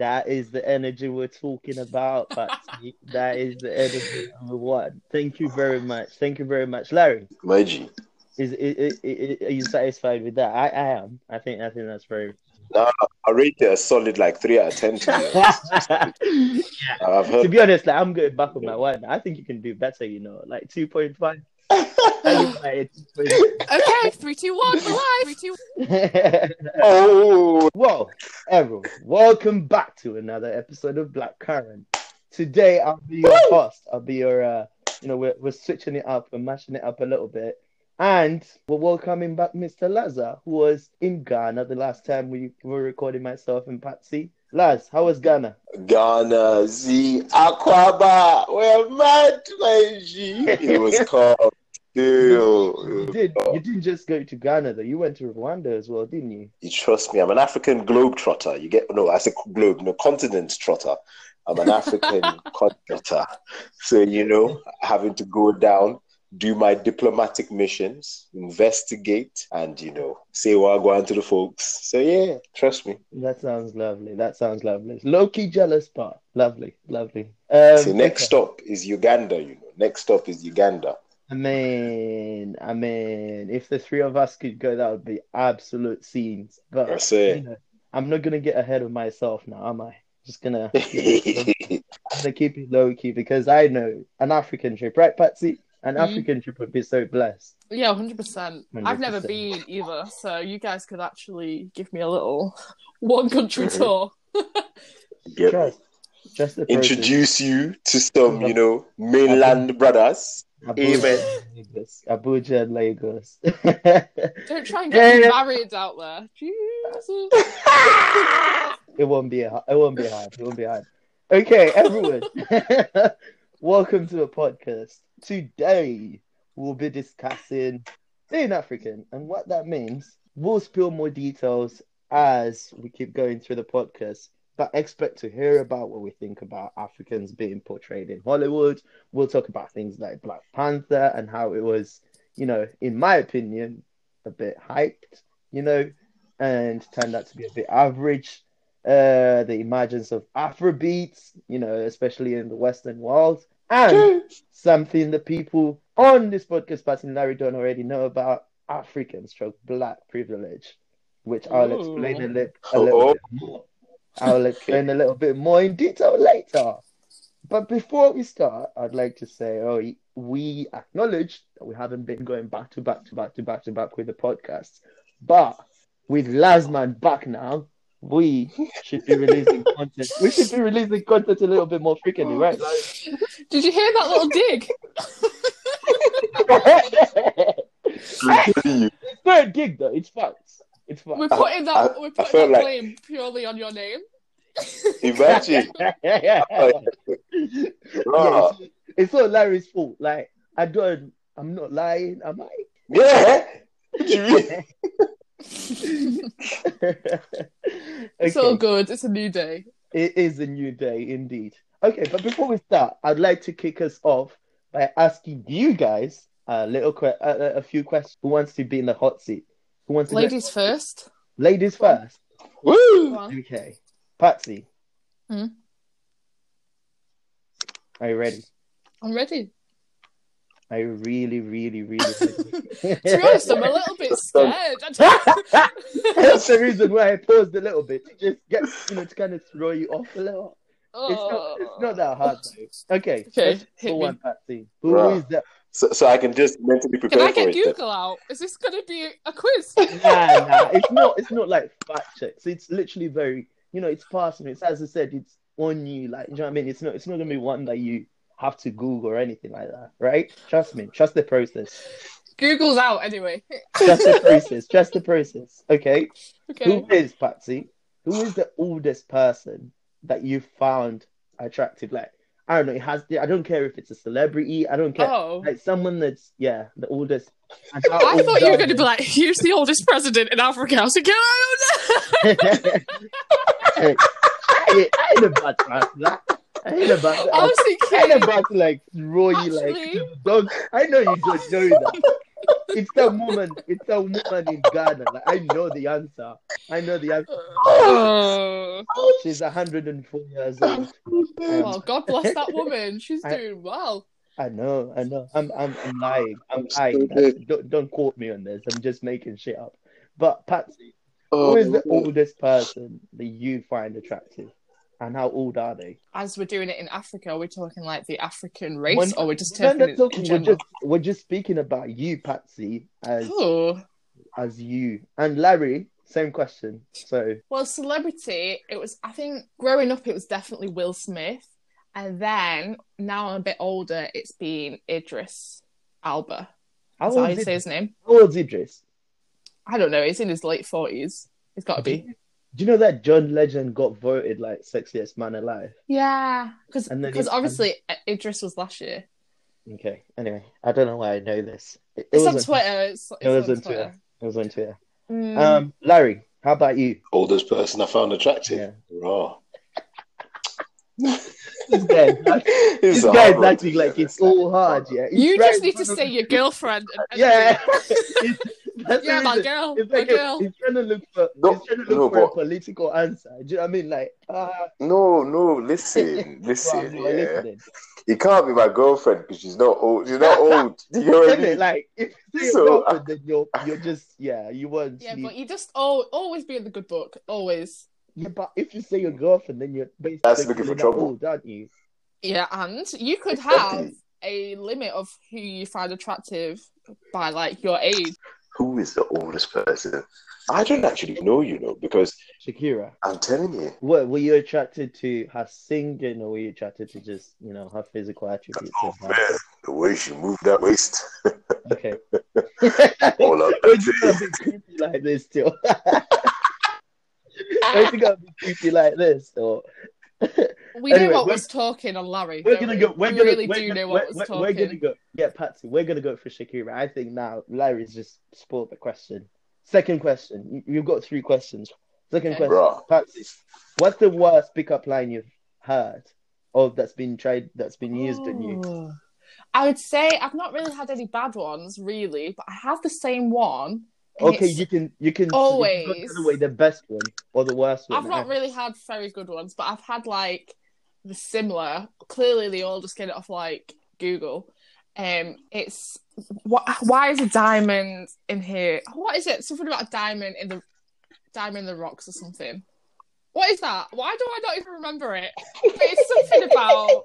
That is the energy we're talking about, Patsy. that is the energy we want. Thank you very much. Thank you very much, Larry. My G. Is, is, is, are you satisfied with that? I, I am. I think I think that's very. No, I rate it a solid like three out of ten. To be honest. I've to be honest, like I'm going back on my one. I think you can do better. You know, like two point five. Okay, three, two, one, we're live. Three, two. Oh, well, everyone, welcome back to another episode of Black Current. Today, I'll be your host. I'll be your, uh, you know, we're, we're switching it up and mashing it up a little bit. And we're welcoming back Mr. Laza, who was in Ghana the last time we were recording myself and Patsy. Laz, how was Ghana? Ghana Z Akwaaba. We're mad, my G. It was called. You did. You didn't just go to Ghana though. You went to Rwanda as well, didn't you? you trust me? I'm an African globe trotter. You get no, I said globe, no continent trotter. I'm an African continental. So you know, having to go down, do my diplomatic missions, investigate, and you know, say what I go on to the folks. So yeah, trust me. That sounds lovely. That sounds lovely. Low key jealous part. Lovely, lovely. Um, See, next okay. stop is Uganda. You know, next stop is Uganda. I mean, I mean, if the three of us could go, that would be absolute scenes. But That's you know, I'm not gonna get ahead of myself now, am I? Just gonna, I'm gonna keep it low key because I know an African trip, right, Patsy? An Mhm. African trip would be so blessed. Yeah, hundred percent. I've never been either, so you guys could actually give me a little one country tour. Get me? Just, just the. Introduce you to some, you know, mainland brothers. Abuja, and Lagos. Abuja and Lagos. Don't try and get Yeah. married out there. Jesus. It won't be a, it won't be hard. It won't be hard. Okay, everyone. Welcome to a podcast. Today we'll be discussing being African and what that means. We'll spill more details as we keep going through the podcast. But expect to hear about what we think about Africans being portrayed in Hollywood. We'll talk about things like Black Panther and how it was, you know, in my opinion, a bit hyped, you know, and turned out to be a bit average uh, the emergence of Afrobeats, you know, especially in the Western world, and something that people on this podcast, Pat and Larry, don't already know about African stroke black privilege, which I'll Ooh. explain a, li- a little Oh. bit more. I'll explain a little bit more in detail later. But before we start, I'd like to say, oh, we acknowledge that we haven't been going back to back to back to back to back with the podcast, but with Lasman back now, we should be releasing content. We should be releasing content a little bit more frequently, right? Did you hear that little dig? it's not a dig though. It's facts. It's We're putting that. I- we're putting felt that like- blame purely on your name. Imagine. yeah, it's, it's not Larry's fault. Like I don't. I'm not lying. Am I? Yeah. What do you mean? It's all good. It's a new day. It is a new day indeed. Okay, but before we start, I'd like to kick us off by asking you guys a little que- a, a few questions. Who wants to be in the hot seat? Who wants to go- Ladies first. Ladies first. Woo! Okay. Patsy. Hmm? Are you ready? I'm ready. I really, really, really ready? To be honest, I'm a little bit scared. That's the reason why I paused a little bit to just get you know to kind of throw you off a little. don't- It's not it's not that hard though. Okay. Okay, let's hit go me. on, Patsy. Who Bruh. is that? So, so I can just mentally Can prepare I for get it. then. Google out? Is this going to be a quiz? Nah, nah. It's not it's not like fact checks. It's literally very you know, it's personal. It's as I said, it's on you, like you know what I mean? It's not it's not gonna be one that you have to Google or anything like that, right? Trust me, trust the process. Google's out anyway. Trust the process, trust the process. Okay. Okay. Who is Patsy? Who is the oldest person that you found attractive? Like, I don't know. It has. I don't care if it's a celebrity. I don't care. Oh. Like someone that's yeah, the oldest. And how oh, I old thought you were going to be like, "Who's the oldest president in Africa?" I was like, "I don't know." I ain't, I ain't about to ask that. I ain't about to. I was I ain't thinking, about to like throw you like Actually- to dog. I know you don't know that. It's that woman. It's that woman in Ghana. Like, I know the answer. I know the answer. Oh, She's 104 years oh, old. well, God bless that woman. She's I- doing well. I know. I know. I'm. I'm. I'm lying. I'm lying. Don't, don't quote me on this. I'm just making shit up. But Patsy, who is the oldest person that you find attractive, and how old are they? As we're doing it in Africa, are we talking like the African race, When- or we're just No, taking no, it talking- in we're just we're just speaking about you, Patsy, as Oh, as you and Larry. Same question. So well, celebrity. It was. I think growing up, it was definitely Will Smith, and then now I'm a bit older. It's been Idris Elba. how how old you is say his name. how old's Idris? I don't know. He's in his late forties. He's got to be. Do you know that John Legend got voted like sexiest man alive? Yeah, because because he- obviously Idris was last year. Okay. Anyway, I don't know why I know this. It, it It's on wasn't- Twitter. It's, it's It was on on Twitter. It was on Twitter. Mm. Um, Larry, how about you? Oldest person I found attractive. Yeah. Raw. This guy, It's this a guy's hard acting like it's all hard. Yeah. He's you just need to say your girlfriend. And, and Yeah. That's the yeah, my girl, It's my like girl. he's trying to look for No, he's trying to look no, for a political answer. Do you know what I mean? Like, uh, No, no, listen, listen. I'm yeah. listening. It can't be my girlfriend because she's not old. She's not old. Do you know what I Isn't it? mean? Like, if you say So, your girlfriend, then you're you're just yeah, you won't Yeah, sleep. but you just oh, always be in the good book. Always. Yeah, but if you say your girlfriend, then you're basically That's looking for trouble. old, aren't you? Yeah, and you could have a limit of who you find attractive by like your age. Who is the oldest person? I don't actually know, you know, because Shakira. I'm telling you, What were you attracted to her singing, or were you attracted to just you know her physical attributes? oh of her- man, the way she moved that waist, Okay. all up Why that you gotta be creepy like this, still? Why you gotta be creepy like this? Or We Anyway, knew what was talking on Larry. we're gonna we? go. We're we gonna. really we're do gonna, know what we're, was talking. we're gonna go. Yeah, Patsy. We're gonna go for Shakira. I think now Larry's just spoiled the question. Second question. You- You've got three questions. Second Okay. question. Bruh. Patsy, what's the worst pickup line you've heard, or that's been tried, that's been used on you? I would say I've not really had any bad ones, really, but I have the same one. Okay, it's- you can you can Always. you can to the best one or the worst one. I've not really had very good ones, but I've had like the similar. Clearly, they all just get it off like Google. Um, it's what? Why is a diamond in here? What is it? Something about a diamond in the diamond in the rocks or something. What is that? Why do I not even remember it? But it's something about.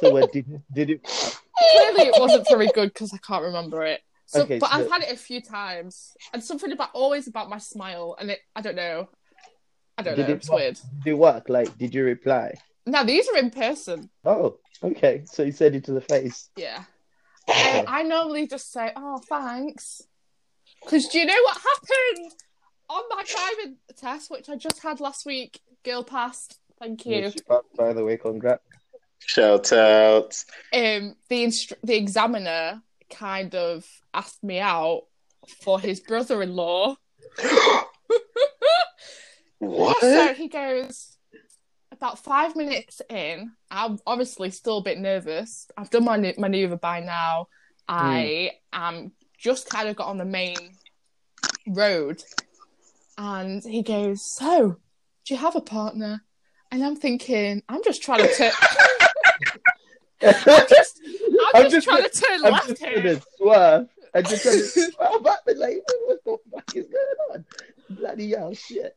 So did did it? Clearly, it wasn't very good because I can't remember it. So, Okay, but so- I've had it a few times, and something about always about my smile, and it. I don't know. I don't Did know. it It's work? weird. Did it work? Like, did you reply? Now these are in person. Oh, okay. So you said it to the face. Yeah. Okay. Um, I normally just say, "Oh, thanks," because do you know what happened on my driving test, which I just had last week? Girl passed. Thank you. Yes, you passed, By the way, congrats. Shout out. Um, the instru- the examiner kind of asked me out for his brother-in-law. What? So he goes about five minutes in. I'm obviously still a bit nervous. I've done my maneuver by now. I hmm. am just kind of got on the main road, and he goes, "So, do you have a partner?" And I'm thinking, I'm just trying to turn. I'm just, I'm just, trying to turn I'm left just here. trying to swerve. I'm just trying to swerve back. but Like, what the fuck is going on? Bloody hell, shit.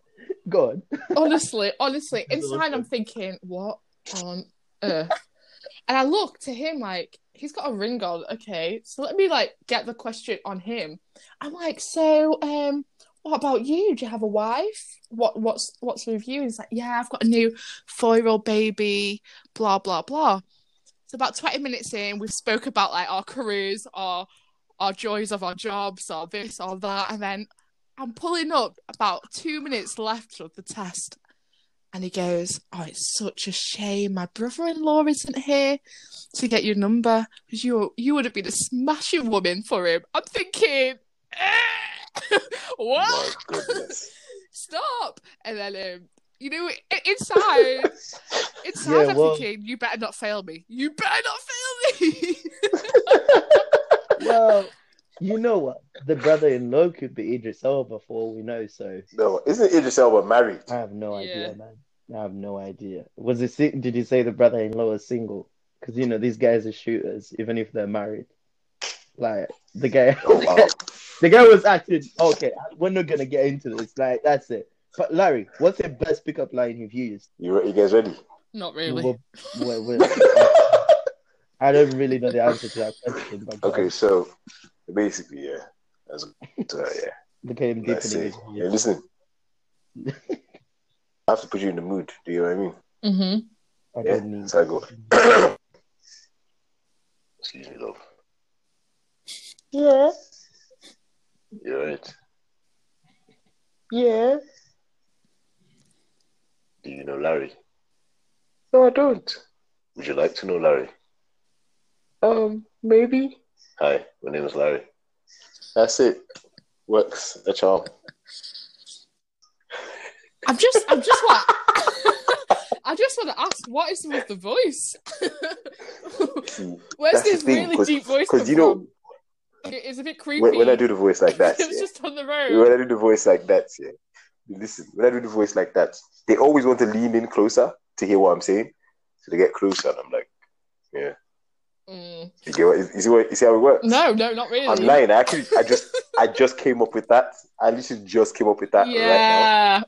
Go on. honestly, honestly, inside I'm thinking, what on earth? And I look to him like he's got a ring on. Okay, so let me like get the question on him. I'm like, so um, what about you? Do you have a wife? What what's what's with you? He's like, yeah, I've got a new four year old baby. Blah blah blah. So about twenty minutes in, we've spoke about like our careers, our our joys of our jobs, or this or that, and then I'm pulling up about two minutes left of the test. And he goes, Oh, it's such a shame my brother in law isn't here to get your number because you you would have been a smashing woman for him. I'm thinking, eh, What? Stop. And then, um, you know, inside, inside, Yeah, I'm well- thinking, You better not fail me. You better not fail me. Well, You know what? The brother-in-law could be Idris Elba for all we know. So No, isn't Idris Elba married? I have no Yeah. idea, man. I have no idea. Was it? Did you say the brother-in-law was single? Because you know these guys are shooters, even if they're married. Like the guy, Oh, wow. the guy was acting. Okay, we're not gonna get into this. Like that's it. But Larry, what's the best pickup line you've used? You, you guys ready? Not really. Well, well, well, I don't really know the answer to that question. But Okay, so basically, yeah. That's, uh, yeah. became deep Let's in see. Hey, listen. I have to put you in the mood. Do you know what I mean? Mm-hmm. I Yeah, don't need. so I go. Excuse me, love. Yeah, You alright? yeah. Do you know Larry? No, I don't. Would you like to know Larry? Um, maybe. Hi, my name is Larry. That's it. Works a charm. I'm just, I'm just what. I just want to ask, what is with the voice? Where's That's this thing, really 'cause- deep voice because you know from? It's a bit creepy. when, when I do the voice like that, it was yeah, just on the road. when road. I do the voice like that, yeah. Listen, when I do the voice like that, they always want to lean in closer to hear what I'm saying, so they get closer, and I'm like, yeah. Mm. You get what? You see what? You see how it works? No, no, not really. I'm lying. I actually, I just, I just came up with that. I literally just came up with that right now. Yeah.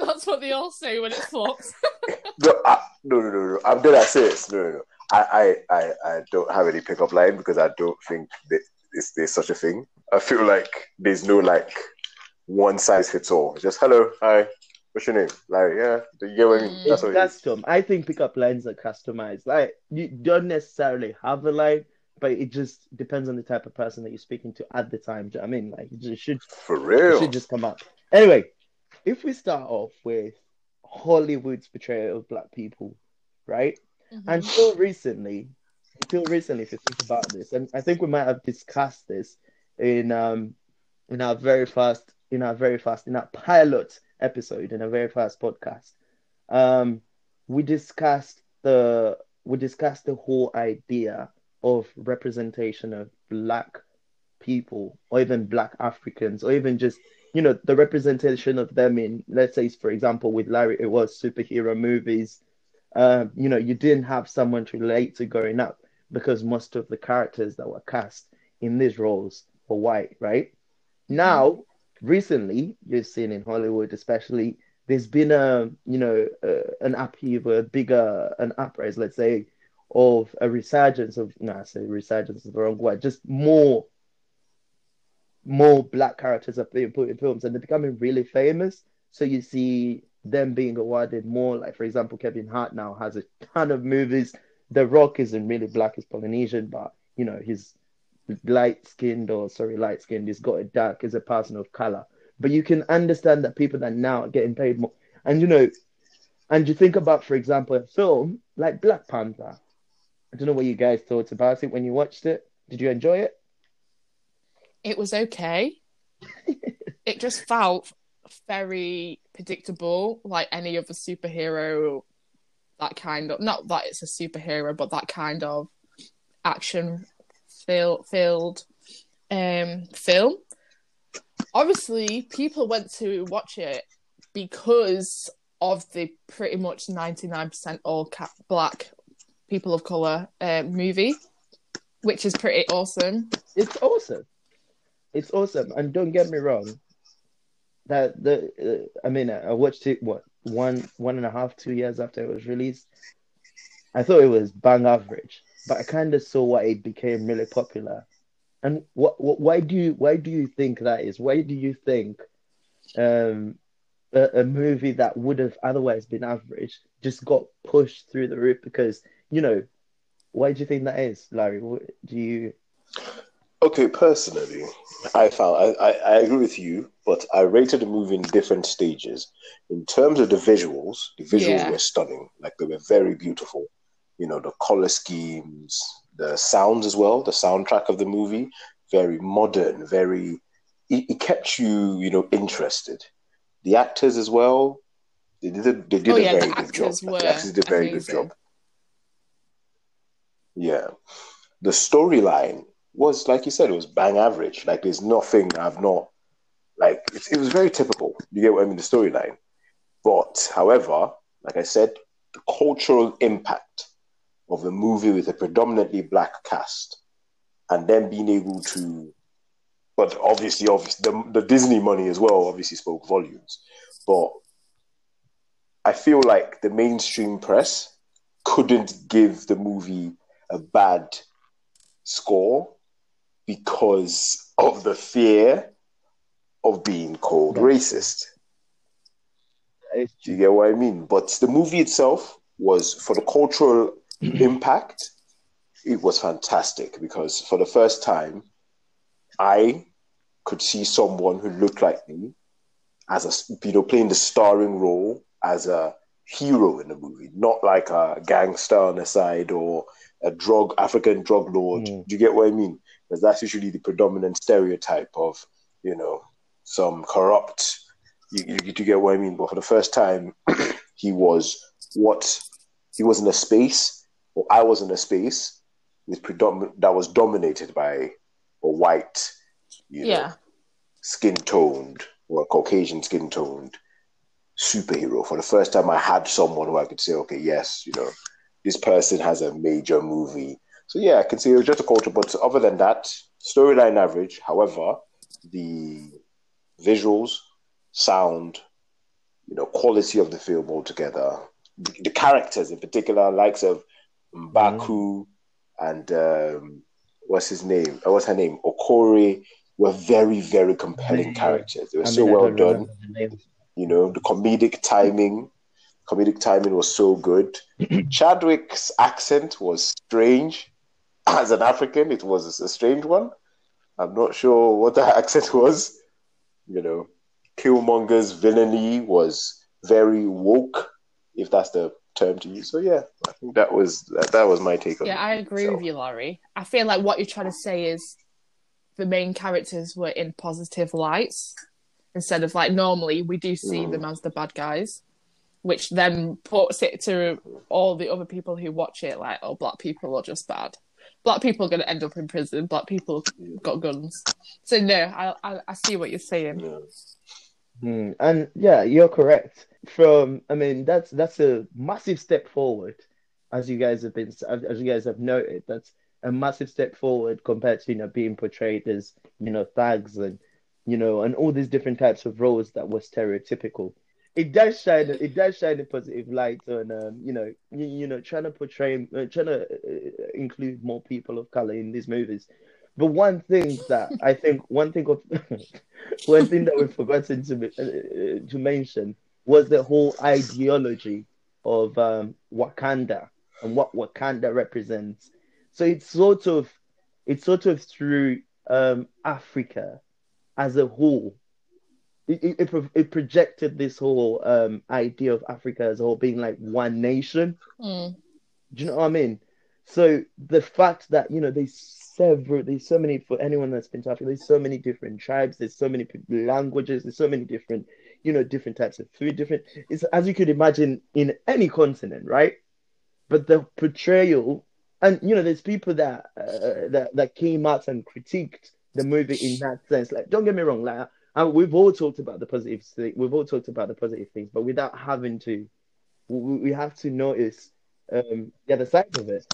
That's what they all say when it flops. No, I, no, no, no, no. I'm dead serious. No, no, no. I, I, I, I don't have any pickup line because I don't think that there's such a thing. I feel like there's no like one size fits all. Just hello, hi, what's your name? Larry. Yeah, do you get what I mean? That's It's what it is. custom. I think pickup lines are customized. Like you don't necessarily have a line, but it just depends on the type of person that you're speaking to at the time. Do you know what I mean? Like it should For it real. should just come up. Anyway, if we start off with Hollywood's portrayal of black people, right? Mhm. Until recently, until recently, if you think about this, and I think we might have discussed this in um in our very first in our very first in our pilot episode in a very first podcast. Um, we discussed the we discussed the whole idea of representation of black people or even black Africans or even just you know the representation of them in let's say for example with Larry it was superhero movies um, you know, you didn't have someone to relate to growing up because most of the characters that were cast in these roles were white, right? Now, recently, you've seen in Hollywood, especially, there's been a, you know, an upheaval, a bigger, an uprise, let's say, of a resurgence of, no, I say resurgence is the wrong word, just more, more black characters are being put in films and they're becoming really famous. So you see them being awarded more. Like for example, Kevin Hart now has a ton of movies. The Rock isn't really black; he's Polynesian, but you know he's light skinned or sorry, light skinned. He's got a dark as a person of color. But you can understand that people that now are getting paid more, and you know, and you think about, for example, a film like Black Panther. I don't know what you guys thought about it when you watched it. Did you enjoy it? It was okay. it just felt very predictable, like any other superhero. That kind of not that it's a superhero, but that kind of action fil- filled um, film. Obviously, people went to watch it because of the pretty much ninety nine percent all ca- black people of color uh, movie, which is pretty awesome. it's awesome. It's awesome, and don't get me wrong. That the uh, I mean, I watched it what one one and a half two years after it was released. I thought it was bang average, but I kind of saw why it became really popular. And what, what why do you why do you think that is? Why do you think um a, a movie that would have otherwise been average just got pushed through the roof? Because you know, why do you think that is, Larry? What, do you? Okay, personally, I found I, I, I agree with you, but I rated the movie in different stages. In terms of the visuals, the visuals Yeah. were stunning. Like they were very beautiful. You know, the color schemes, the sounds as well, the soundtrack of the movie, very modern, very it, it kept you, you know, interested. The actors as well, they did a, they did Oh, a yeah, very good job. the actors did a very amazing. good job. Yeah. The storyline was like you said, it was bang average. Like there's nothing I've not like. It, it was very typical. You get what I mean? The storyline, but however, like I said, the cultural impact of a movie with a predominantly black cast, and then being able to, but obviously, obviously, the, the Disney money as well obviously spoke volumes. But I feel like the mainstream press couldn't give the movie a bad score because of the fear of being called racist. Do you get what I mean? But the movie itself was for the cultural impact, it was fantastic because for the first time, I could see someone who looked like me as a you know playing the starring role as a hero in the movie, not like a gangster on the side or a drug African drug lord. Mm. Do you get what I mean? Because that's usually the predominant stereotype of you know some corrupt. You, you, you get what I mean? But for the first time, he was what he was in a space, or I was in a space with predominant that was dominated by a white, you know, Yeah. skin toned or Caucasian skin toned superhero. For the first time, I had someone who I could say, okay, yes, you know, this person has a major movie. So yeah, I can see it was just a culture. But other than that, storyline average. However, the visuals, sound, you know, quality of the film altogether, the, the characters in particular, likes of Mbaku and um, what's his name? Uh, What's her name? Okoye were very, very compelling characters. They were I so mean, well done. remember the name. You know, the comedic timing, comedic timing was so good. Chadwick's accent was strange. As an African, it was a strange one. I'm not sure what that accent was. You know, Killmonger's villainy was very woke, if that's the term to use. So yeah, I think that was that, that was my take on it. Yeah, I agree So- with you, Laurie. I feel like what you're trying to say is the main characters were in positive lights instead of like normally we do see them as the bad guys, which then puts it to all the other people who watch it like, oh, black people are just bad. Black people are going to end up in prison. Black people got guns. So no, I I, I see what you're saying. Yeah. Hmm, And yeah, you're correct. From I mean, that's that's a massive step forward, as you guys have been as you guys have noted. That's a massive step forward compared to you know being portrayed as you know thugs and you know and all these different types of roles that were stereotypical. It does shine. It does shine a positive light on um, you know you, you know trying to portray uh, trying to uh, include more people of color in these movies. But one thing that I think one thing of one thing that we've forgotten to uh, to mention was the whole ideology of um, Wakanda and what Wakanda represents. So it's sort of it's sort of through um, Africa as a whole. It, it, it, projected this whole um, idea of Africa as a whole being like one nation. Mm. Do you know what I mean? So the fact that you know there's several, there's so many for anyone that's been to Africa, there's so many different tribes, there's so many languages, there's so many different, you know, different types of food, different. It's as you could imagine in any continent, right? But the portrayal, and you know, there's people that uh, that that came out and critiqued the movie in that sense. Like, don't get me wrong, like, and we've all talked about the positive, we've all talked about the positive things, but without having to, we, have to notice um, the other side of it.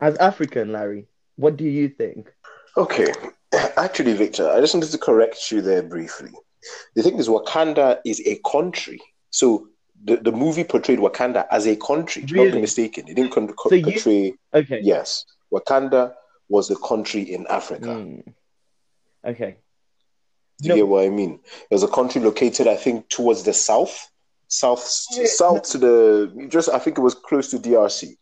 As African, Larry, what do you think? Okay, actually, Victor, I just wanted to correct you there briefly. The thing is, Wakanda is a country. So the, the movie portrayed Wakanda as a country. Do not be mistaken. It didn't con- So you- portray. Okay. Yes, Wakanda was a country in Africa. Mm. Okay. Do you No. get what I mean? It was a country located, I think, towards the south, south, Yeah. south to the. Just, I think it was close to DRC.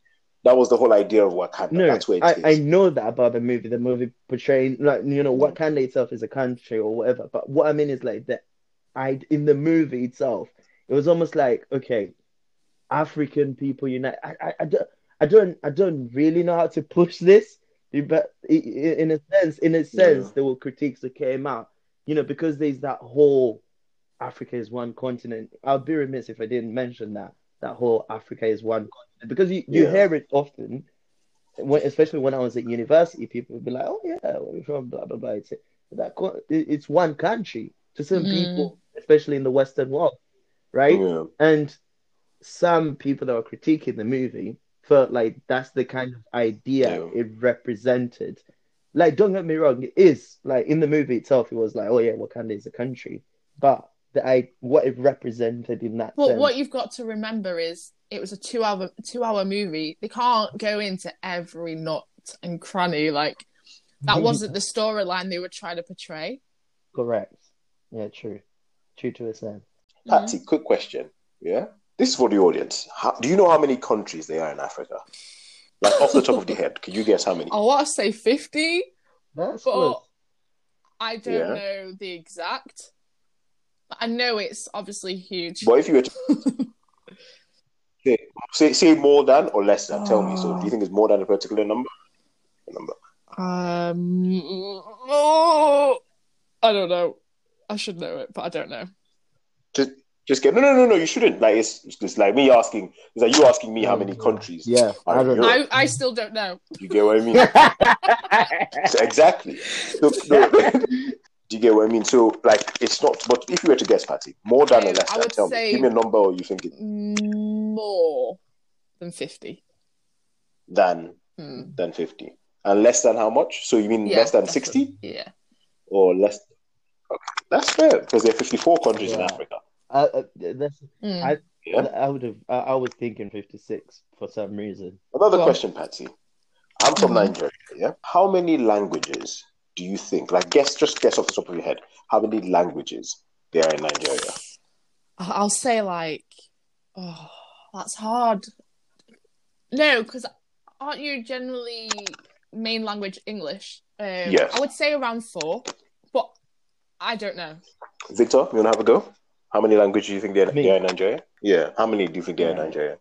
That was the whole idea of Wakanda. No, That's where it I, is. I know that about the movie. The movie portraying, like, you know, mm-hmm. Wakanda itself is a country or whatever. But what I mean is, like, that I in the movie itself, it was almost like, okay, African people unite. I, I, I don't, I don't, I don't really know how to push this, but in a sense, in a sense, Yeah. there were critiques that came out, you know, because there's that whole Africa is one continent. I'd be remiss if I didn't mention that that whole Africa is one continent because you, you Yeah. hear it often when, especially when I was at university, people would be like, "Oh yeah, where you from?" Blah blah blah. It's that it's one country to some Mhm. people, especially in the Western world, right? Yeah. And some people that were critiquing the movie felt like that's the kind of idea Yeah. it represented. Like, don't get me wrong, it is like in the movie itself, it was like, oh yeah, Wakanda is a country, but the I what it represented in that But sense. what you've got to remember is it was a two hour two hour movie. They can't go into every nut and cranny. Like that wasn't the storyline they were trying to portray. correct. Yeah, true, true to a sense. Patsy, mm-hmm. quick question. Yeah, this is for the audience. How, do you know how many countries there are in Africa? Like off the top of the head, can you guess how many? Oh, I want to say fifty, That's but close. I don't Yeah. know the exact. I know it's obviously huge. But if you were to say, say say more than or less than, tell me. So do you think it's more than a particular number? A number. Um, oh, I don't know. I should know it, but I don't know. Just just get no no no no. You shouldn't. Like it's it's like me asking. It's like you asking me how many countries. Yeah, are I don't know. I, I still don't know. You get what I mean? So exactly. So, no, do you get what I mean? So, like, it's not. But if you were to guess, Patty, more than or Um, less I than, would tell say- me. Give me a number, or you think it More than fifty. than Hmm. than fifty, and less than how much? So you mean Yeah, less than sixty, Yeah. or less? Okay, that's fair because there are fifty-four countries in Africa. Uh, uh, that's Hmm. I- Yeah. I would have. I, I was thinking fifty-six for some reason. Another Go on. question, Patsy. I'm from Mhm. Nigeria. Yeah. How many languages do you think? Like, guess just guess off the top of your head. How many languages there are in Nigeria? I- I'll say like, oh, that's hard. No, because aren't you generally main language English? Um, Yes. I would say around four, but I don't know. Victor, you wanna have a go? How many languages do you think there, are in Nigeria? Yeah. How many do you think there are in Nigeria?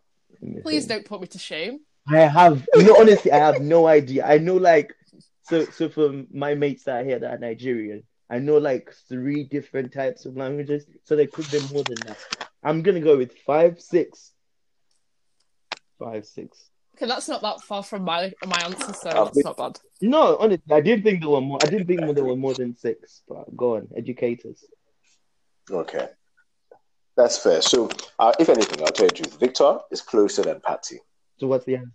Please don't put me to shame. I have no honestly, I have no idea. I know like so so for my mates that are here that are Nigerian, I know like three different types of languages. So there could be more than that. I'm gonna go with five, six. Five, six. Okay, that's not that far from my my answer, so I'll that's be- not bad. No, honestly, I didn't think there were more. I didn't think there were more than six. But go on, educators. Okay. That's fair. So, uh, if anything, I'll tell you the truth. Victor is closer than Patsy. So what's the answer?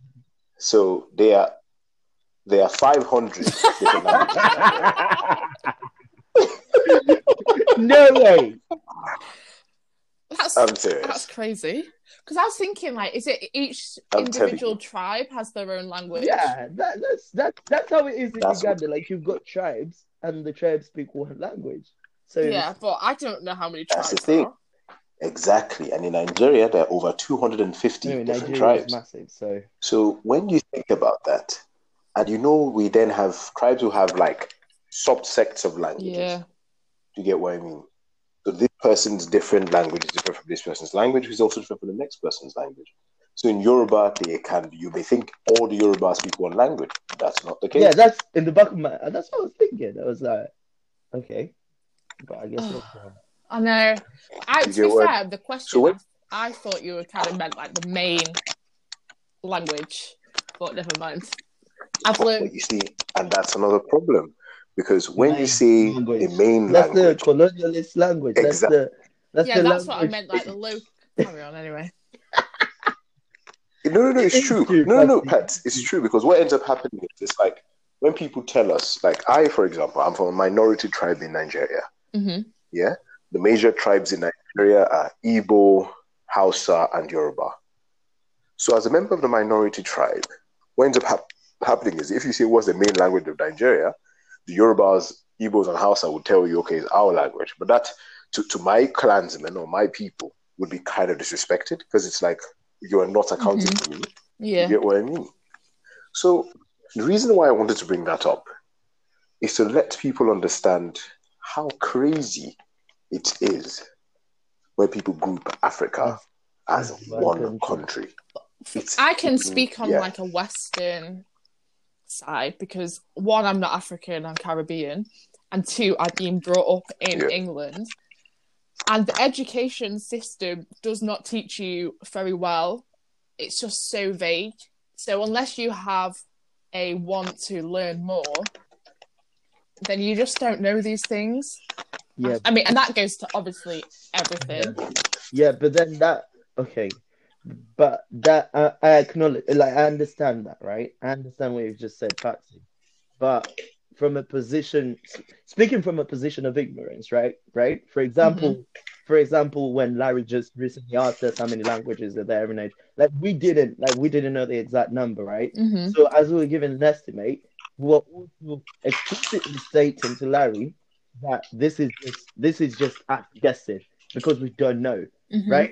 So they are there are 500 different no way. That's I'm serious. that's crazy. Because I was thinking, like, is it each I'm individual tribe has their own language? Yeah, that, that's that, that's how it is in That's Uganda. Like you've got tribes, and the tribes speak one language. So Yeah, but I don't know how many That's tribes the thing. there are. Exactly. And in Nigeria, there are over 250 anyway, different Nigeria is tribes. massive. So So when you think about that, and you know, we then have tribes who have like subsects of languages. Yeah. Do you get what I mean? So this person's different language is different from this person's language, who's also different from the next person's language. So in Yoruba, they can you may think all the Yoruba speak one language. That's not the case. yeah, that's in the back of my. That's what I was thinking. I was like, okay, but I guess not. I know. I, You to be what- fair, the question So what- I, I thought you were kind of meant like the main language, but never mind. I've But learned. you see, and that's another problem because when you Main say language. a main That's language, the colonialist language. That's the that's Yeah, the that's what I meant. Like the low. Carry on anyway. No, no, no, it's It's true. true, No, no, no, Pat, it's true because what ends up happening is it's like when people tell us, like I, for example, I'm from a minority tribe in Nigeria. hmm Yeah, the major tribes in Nigeria are Igbo, Hausa, and Yoruba. So, as a member of the minority tribe, what ends up hap- happening is if you say what's the main language of Nigeria, the Yorubas, Igbos, and Hausa would tell you, okay, it's our language. But that, to, to my clansmen or my people, would be kind of disrespected because it's like you are not accounting mm-hmm. for me. Yeah. You get what I mean? So the reason why I wanted to bring that up is to let people understand how crazy it is where people group Africa as One country. It's, I can speak on yeah. like a Western side because one, I'm not African, I'm Caribbean, and two, I've been brought up in Yeah. England. And the education system does not teach you very well. It's just so vague. So unless you have a want to learn more, then you just don't know these things. Yeah, I mean, and that goes to obviously everything. yeah, but then that okay, but that I, I acknowledge, like I understand that, right? I understand what you've just said, Patsy. But from a position, speaking from a position of ignorance, right? Right. For example, for example, when Larry just recently asked us how many languages are there in age, like we didn't, like we didn't know the exact number, right? hmm So as we were given an estimate, we were also explicitly stating to Larry that this is just this is just us guessing because we don't know, hmm right?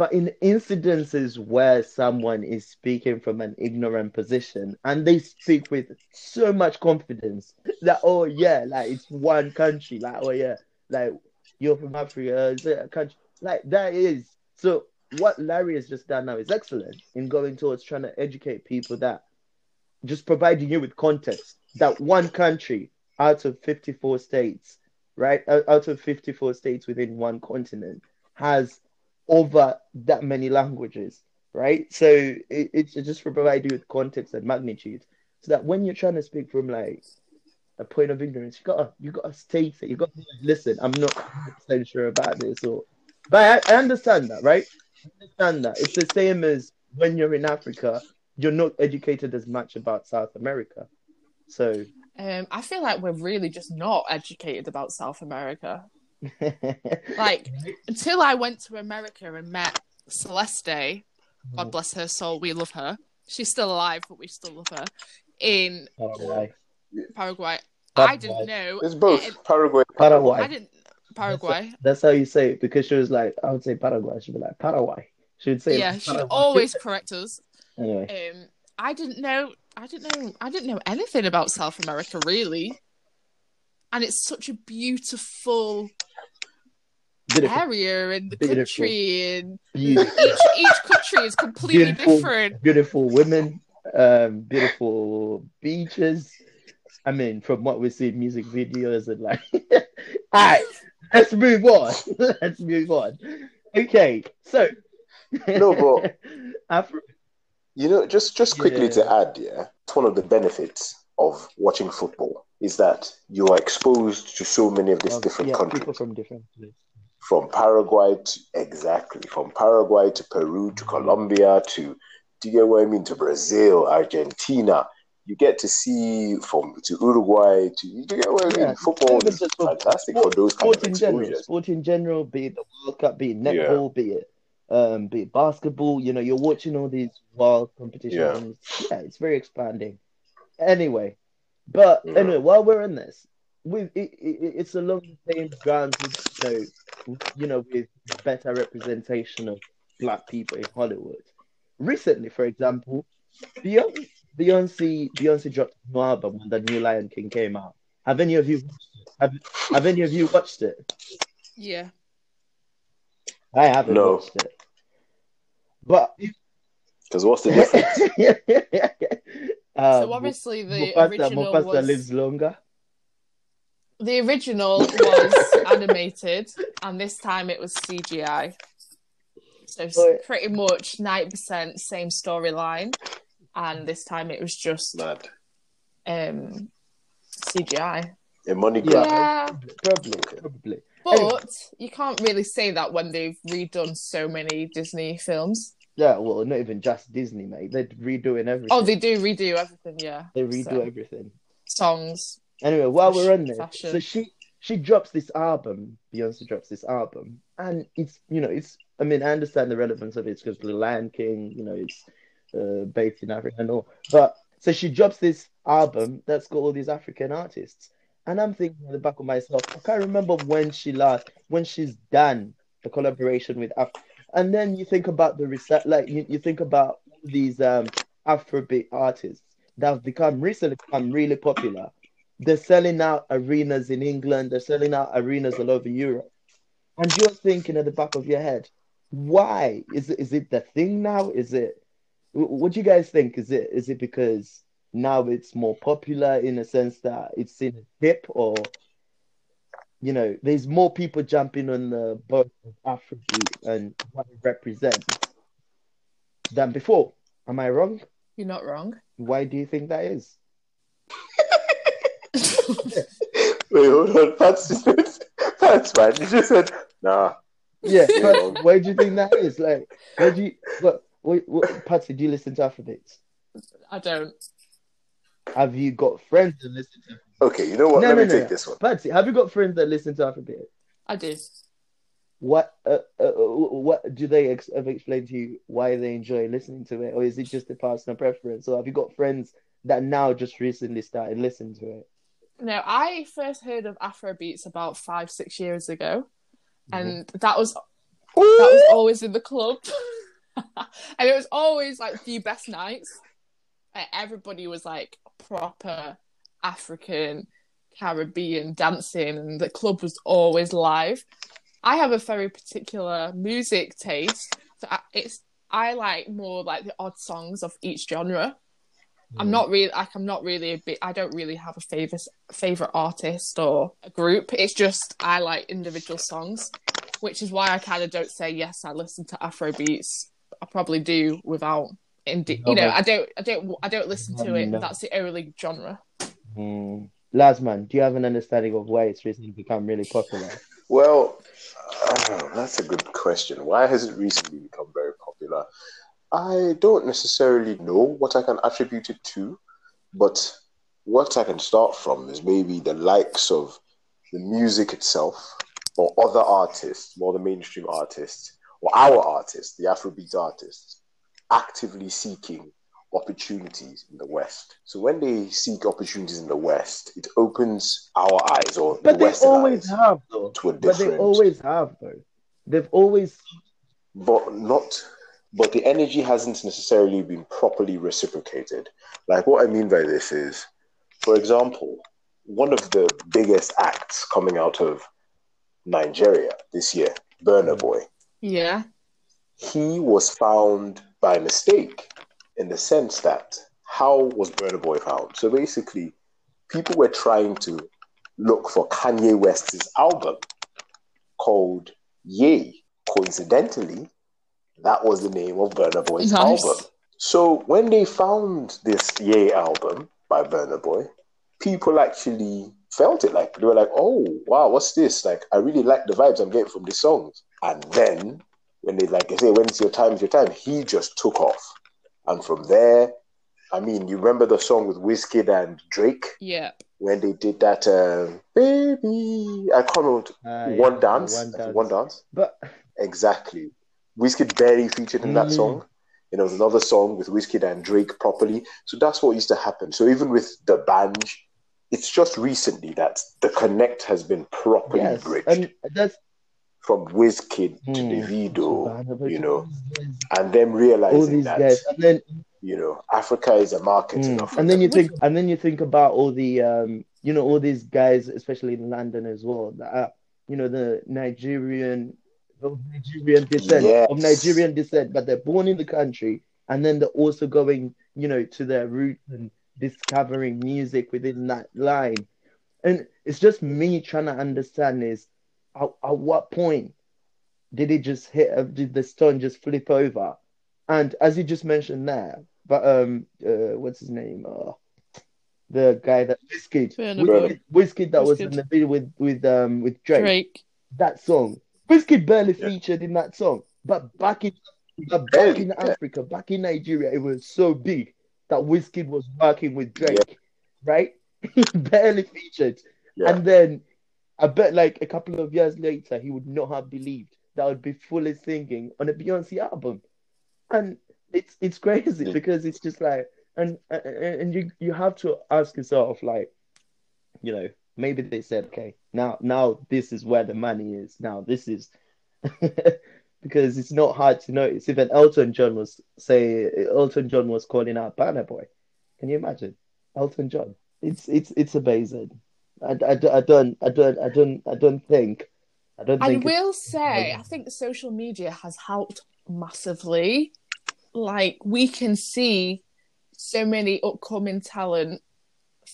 But in incidences where someone is speaking from an ignorant position and they speak with so much confidence that oh yeah, like it's one country, like oh yeah, like you're from Africa, is it a country? Like that is so what Larry has just done now is excellent in going towards trying to educate people that just providing you with context that one country out of 54 states, right? Out out of 54 states within one continent has over that many languages, right? So it, it's just provide you with context and magnitude so that when you're trying to speak from like a point of ignorance, you gotta you gotta state it. You gotta listen, I'm not 100 sure about this or but I, I understand that, right? I understand that. It's the same as when you're in Africa, you're not educated as much about South America. So Um, I feel like we're really just not educated about South America. Like until I went to America and met Celeste, God bless her soul, we love her. She's still alive, but we still love her. In Paraguay. Paraguay, I didn't know. It's both it- Paraguay. Paraguay. I didn't Paraguay. That's how you say it because she was like, I would say Paraguay. She'd be like, Paraguay. She would say, Yeah, she'd always correct us. Anyway, Um, I didn't know. I didn't know. I didn't know anything about South America really. And it's such a beautiful beautiful, area in the Beautiful. country, and beautiful, each each country is completely Beautiful. different. beautiful women, um, beautiful beaches. I mean, from what we see in music videos and like, all right, let's move on. let's move on. Okay, so No, but- Afri- You know, just just quickly Yeah. to add, yeah, it's one of the benefits of watching football is that you are exposed to so many of these um, different yeah, countries. people from different places. From Paraguay to exactly from Paraguay to Peru to Colombia to do you get what I mean to Brazil, Argentina. You get to see from to Uruguay to you get what I mean. Yeah, Football is just fantastic sport- for those kind of in general, exposures. sport in general, be it the World Cup, be it Yeah. netball, be it um, be it basketball. You know, you're watching all these wild competitions. Yeah, it's very expanding. Anyway, but Yeah. anyway, while we're in this, we it, it, it's along the same grounds with you know, you know, with better representation of black people in Hollywood. Recently, for example, Beyonce Beyonce Beyonce dropped a new album when the new Lion King came out. Have any of you? Have, have any of you watched it? Yeah. I haven't No. watched it. But Because what's the difference? um, so obviously the Mufasa, original Mufasa was lives longer. The original was animated, and this time it was CGI. So s- But- pretty much ninety percent same storyline, and this time it was just Mad. um, CGI. A money grab. Yeah, Probably, probably. but Anyway. you can't really say that when they've redone so many Disney films. Yeah, well, not even just Disney, mate. They're redoing everything. Oh, they do redo everything. Yeah, They redo So, everything. songs. Anyway, while we're on this, Fashion. so she she drops this album. Beyonce drops this album, and it's you know it's. I mean, I understand the relevance of it because the Lion King, you know, it's uh, based in Africa and all. But so she drops this album that's got all these African artists, and I'm thinking in the back of myself, I can't remember when she last when she's done the collaboration with Af. And then you think about the research, like you, you think about these um Afrobeat artists that have become recently become really popular they're selling out arenas in England, they're selling out arenas all over Europe. And you're thinking at the back of your head, why? Is it is it the thing now? Is it what do you guys think? Is it is it because now it's more popular in a sense that it's in a hip or you know, there's more people jumping on the boat of Afrobeat and what it represents than before. Am I wrong? You're not wrong. Why do you think that is? Wait, hold on. Patsy said, Pats, man. You just said, nah. Yeah, Yeah. but where do you think that is? Like, where do you? What? What? what Patsy, do you listen to Afrobeats? I don't. Have you got friends that listen to? Okay, you know what? No, Let no, me no. take this one. Patsy, have you got friends that listen to Afrobeat? I do. What? Uh, uh, what do they ex- ever explain to you why they enjoy listening to it, or is it just a personal preference? Or have you got friends that now just recently started listening to it? No, I first heard of Afrobeats about five, six years ago, Mm-hmm. and that was that was always in the club, and it was always like the best nights. Like, everybody was like proper African, Caribbean dancing, and the club was always live. I have a very particular music taste. So I, it's I like more like the odd songs of each genre. I'm not really like I'm not really a bit. I don't really have a favorite favorite artist or a group. It's just I like individual songs, which is why I kind of don't say yes. I listen to Afro beats. I probably do without. Indi- you know, I don't. I don't. I don't listen to it. No. That's the only genre. Mm. Lasman, do you have an understanding of why it's recently become really popular? Well, uh, that's a good question. Why has it recently become very popular? I don't necessarily know what I can attribute it to, but what I can start from is maybe the likes of the music itself, or other artists, more the mainstream artists, or our artists, the Afrobeat artists, actively seeking opportunities in the West. So when they seek opportunities in the West, it opens our eyes or But the they Western always eyes have, though. to a But they always have, though. They've always. but not but the energy hasn't necessarily been properly reciprocated. Like what i mean by this is for example one of the biggest acts coming out of nigeria this year Burna Boy. Yeah. he was found by mistake in the sense that how was Burna Boy found? So basically people were trying to look for kanye west's album called Ye coincidentally that was the name of Burna Boy's Nice. album. So when they found this Ye album by Burna Boy people actually felt it. Like they were like oh wow what's this? Like i really like the vibes i'm getting from these songs. And then when they like they say when it's your time? It's your time? He just took off. And from there i mean you remember the song with Wizkid and drake? Yeah. when they did that um, baby i can't remember Uh, one yeah, dance? One dance. one dance. But exactly Wizkid barely featured in that Mm. song you know, another song with Wizkid and Drake properly. So that's what used to happen. So even with the Banj, it's just recently that the connect has been properly yes, bridged and that's from Wizkid to Hmm. Davido, you know, and them realizing that guys, and then you know Africa is a market Mm. enough. And then them. you think, and then you think about all the, um, you know, all these guys, especially in London as well, that are, you know, the Nigerian, of Nigerian descent, of Nigerian descent, but they're born in the country, and then they're also going, you know, to their roots and discovering music within that line. And it's just me trying to understand is, at, at what point did it just hit? uh, Did the stone just flip over? And as you just mentioned there, but um, uh, what's his name? Uh, the guy that Wizkid, Burna Wizkid, Wizkid that was in the video with with um with Drake. Drake. That song, Wizkid barely Yeah. featured in that song, but back in but back in. Africa, back in Nigeria, it was so big that Wizkid was working with Drake, right? Barely featured. Yeah. And then I bet like a couple of years later, he would not have believed that would be fully singing on a Beyonce album. And it's it's crazy Yeah. because it's just like and and and you you have to ask yourself like, you know, maybe they said, okay, now now this is where the money is. Now this is because it's not hard to notice. Even Elton John was say Elton John was calling out Burna Boy. Can you imagine? Elton John. It's it's it's amazing. I, I, I don't I don't I don't I don't think I don't I will say, I think social media has helped massively. Like we can see so many upcoming talent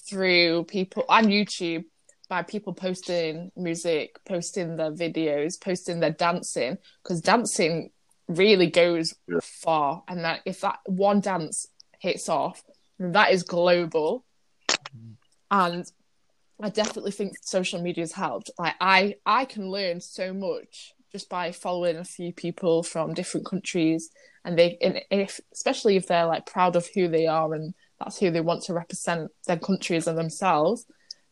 through people on YouTube by people posting music, posting their videos, posting their dancing because dancing really goes Yeah. far, and that if that one dance hits off, that is global. and I definitely think social media has helped. Like I, I can learn so much just by following a few people from different countries, and they, and if especially if they're like proud of who they are and that's who they want to represent their countries and themselves,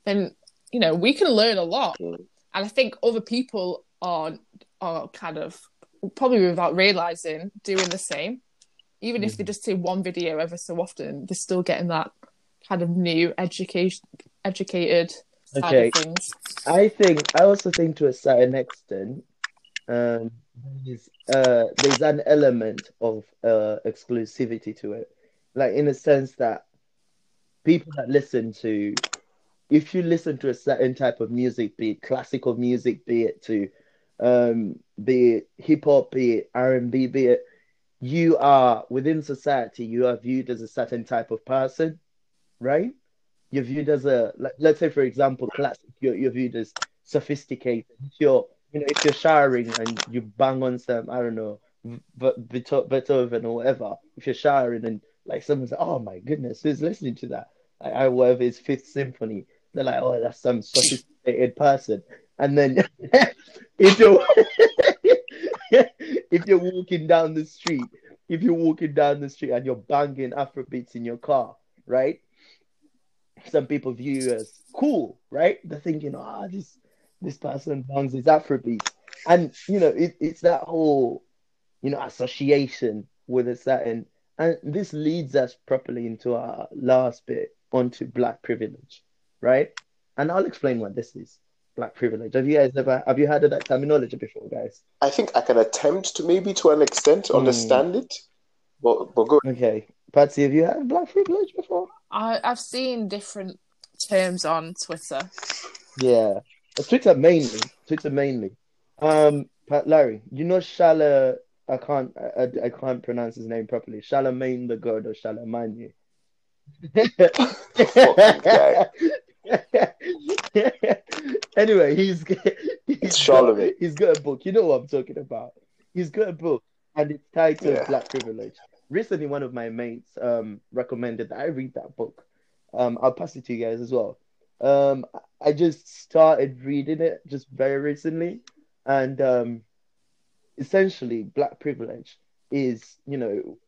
then you know we can learn a lot. Mm. And I think other people are are kind of probably without realizing doing the same. Even if they just see one video ever so often, they're still getting that kind of new education, educated side Okay. of things. I think I also think to a certain extent, um, there's uh, there's an element of uh, exclusivity to it, like in a sense that people that listen to, if you listen to a certain type of music, be it classical music, be it to, um, be it hip hop, be it R and B, be it, you are within society, you are viewed as a certain type of person, right? You're viewed as a like, let's say for example, classic. You're, you're viewed as sophisticated. If you're you know if you're showering and you bang on some I don't know, but Beethoven or whatever. If you're showering and like someone's like, oh my goodness, who's listening to that? Like, I whatever his Fifth Symphony. They're like, oh, that's some sophisticated person. And then if you're if you're walking down the street, if you're walking down the street and you're banging Afrobeats in your car, right? Some people view you as cool, right? They're thinking, ah, this this person bangs his Afrobeats, and you know, it, it's that whole, you know, association with a certain, and this leads us properly into our last bit onto black privilege, right? And I'll explain what this is. Black privilege. Have you guys ever have you heard of that terminology before, guys? I think I can attempt to maybe to an extent Hmm. understand it, but but go. Okay, Patsy, have you had black privilege before? I, I've seen different terms on Twitter. Yeah, Twitter mainly. Twitter mainly. Um, Pat Larry, you know Shala. I can't. I, I, I can't pronounce his name properly. Charlamagne tha God or Charlamagne. Fucking guy. anyway, he's he's It's got, he's got a book. You know what I'm talking about. He's got a book, and it's titled Yeah. Black Privilege. Recently, one of my mates um recommended that I read that book. Um, I'll pass it to you guys as well. Um, I just started reading it just very recently, and um, essentially, black privilege is, you know,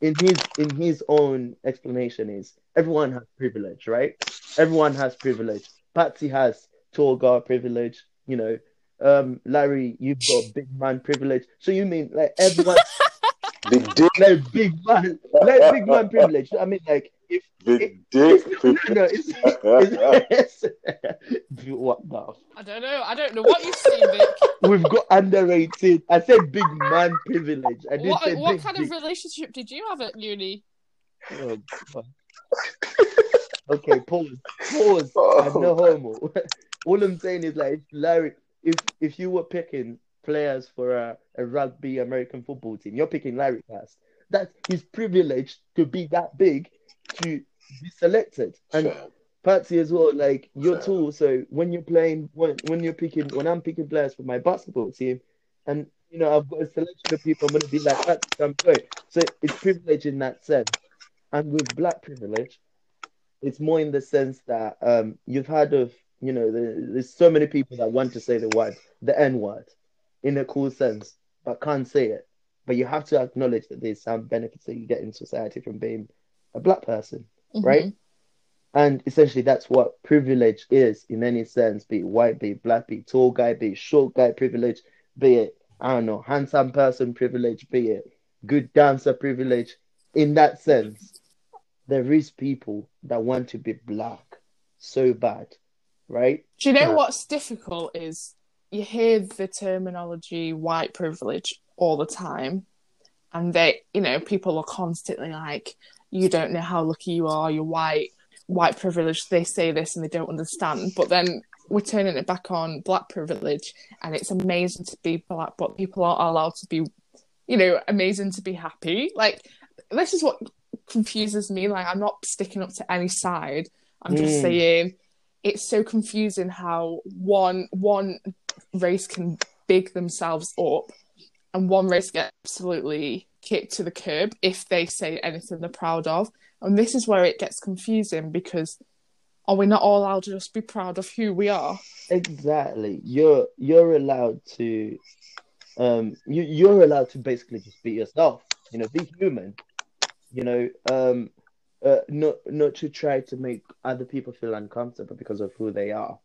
in his in his own explanation is everyone has privilege, right? Everyone has privilege. Patsy has tall guy privilege, you know. Um, Larry, you've got big man privilege. So you mean like everyone Big dick, like big man, like big man privilege? I mean, like if big it's, dick. no, no, it's, it's, it's what the I don't know. I don't know what you've seen, Vic. We've got underrated. I said big man privilege. I didn't What, say what big kind dick. of relationship did you have at uni? Oh, God. Okay, pause. Pause. Oh. No homo. All I'm saying is like, Larry, if if you were picking players for a, a rugby American football team, you're picking Larry first. That's his privilege to be that big to be selected. And Fair. Patsy as well, like you're Fair. tall. So when you're playing, when when you're picking, when I'm picking players for my basketball team, and you know I've got a selection of people, I'm gonna be like Patsy, I'm going. So it's privilege in that sense. And with black privilege, it's more in the sense that um you've heard of, you know, the, there's so many people that want to say the word, the N word, in a cool sense, but can't say it. But you have to acknowledge that there's some benefits that you get in society from being a black person right? And essentially, that's what privilege is in any sense be it white, be it black, be it tall guy, be it short guy privilege, be it, I don't know, handsome person privilege, be it good dancer privilege. In that sense, there is people that want to be black so bad, right? Do you know Yeah. what's difficult is you hear the terminology white privilege all the time, and they, you know, people are constantly like, "You don't know how lucky you are. You're white. White privilege." They say this and they don't understand, but then we're turning it back on black privilege, and it's amazing to be black, but people aren't allowed to be, you know, amazing to be happy. Like this is what confuses me. Like I'm not sticking up to any side. I'm just Mm. saying it's so confusing how one one race can big themselves up and one race get absolutely kicked to the curb if they say anything they're proud of. And this is where it gets confusing because Are we not all allowed to just be proud of who we are? Exactly. You're you're allowed to um you you're allowed to basically just be yourself. You know, be human. You know, um uh, not not to try to make other people feel uncomfortable because of who they are.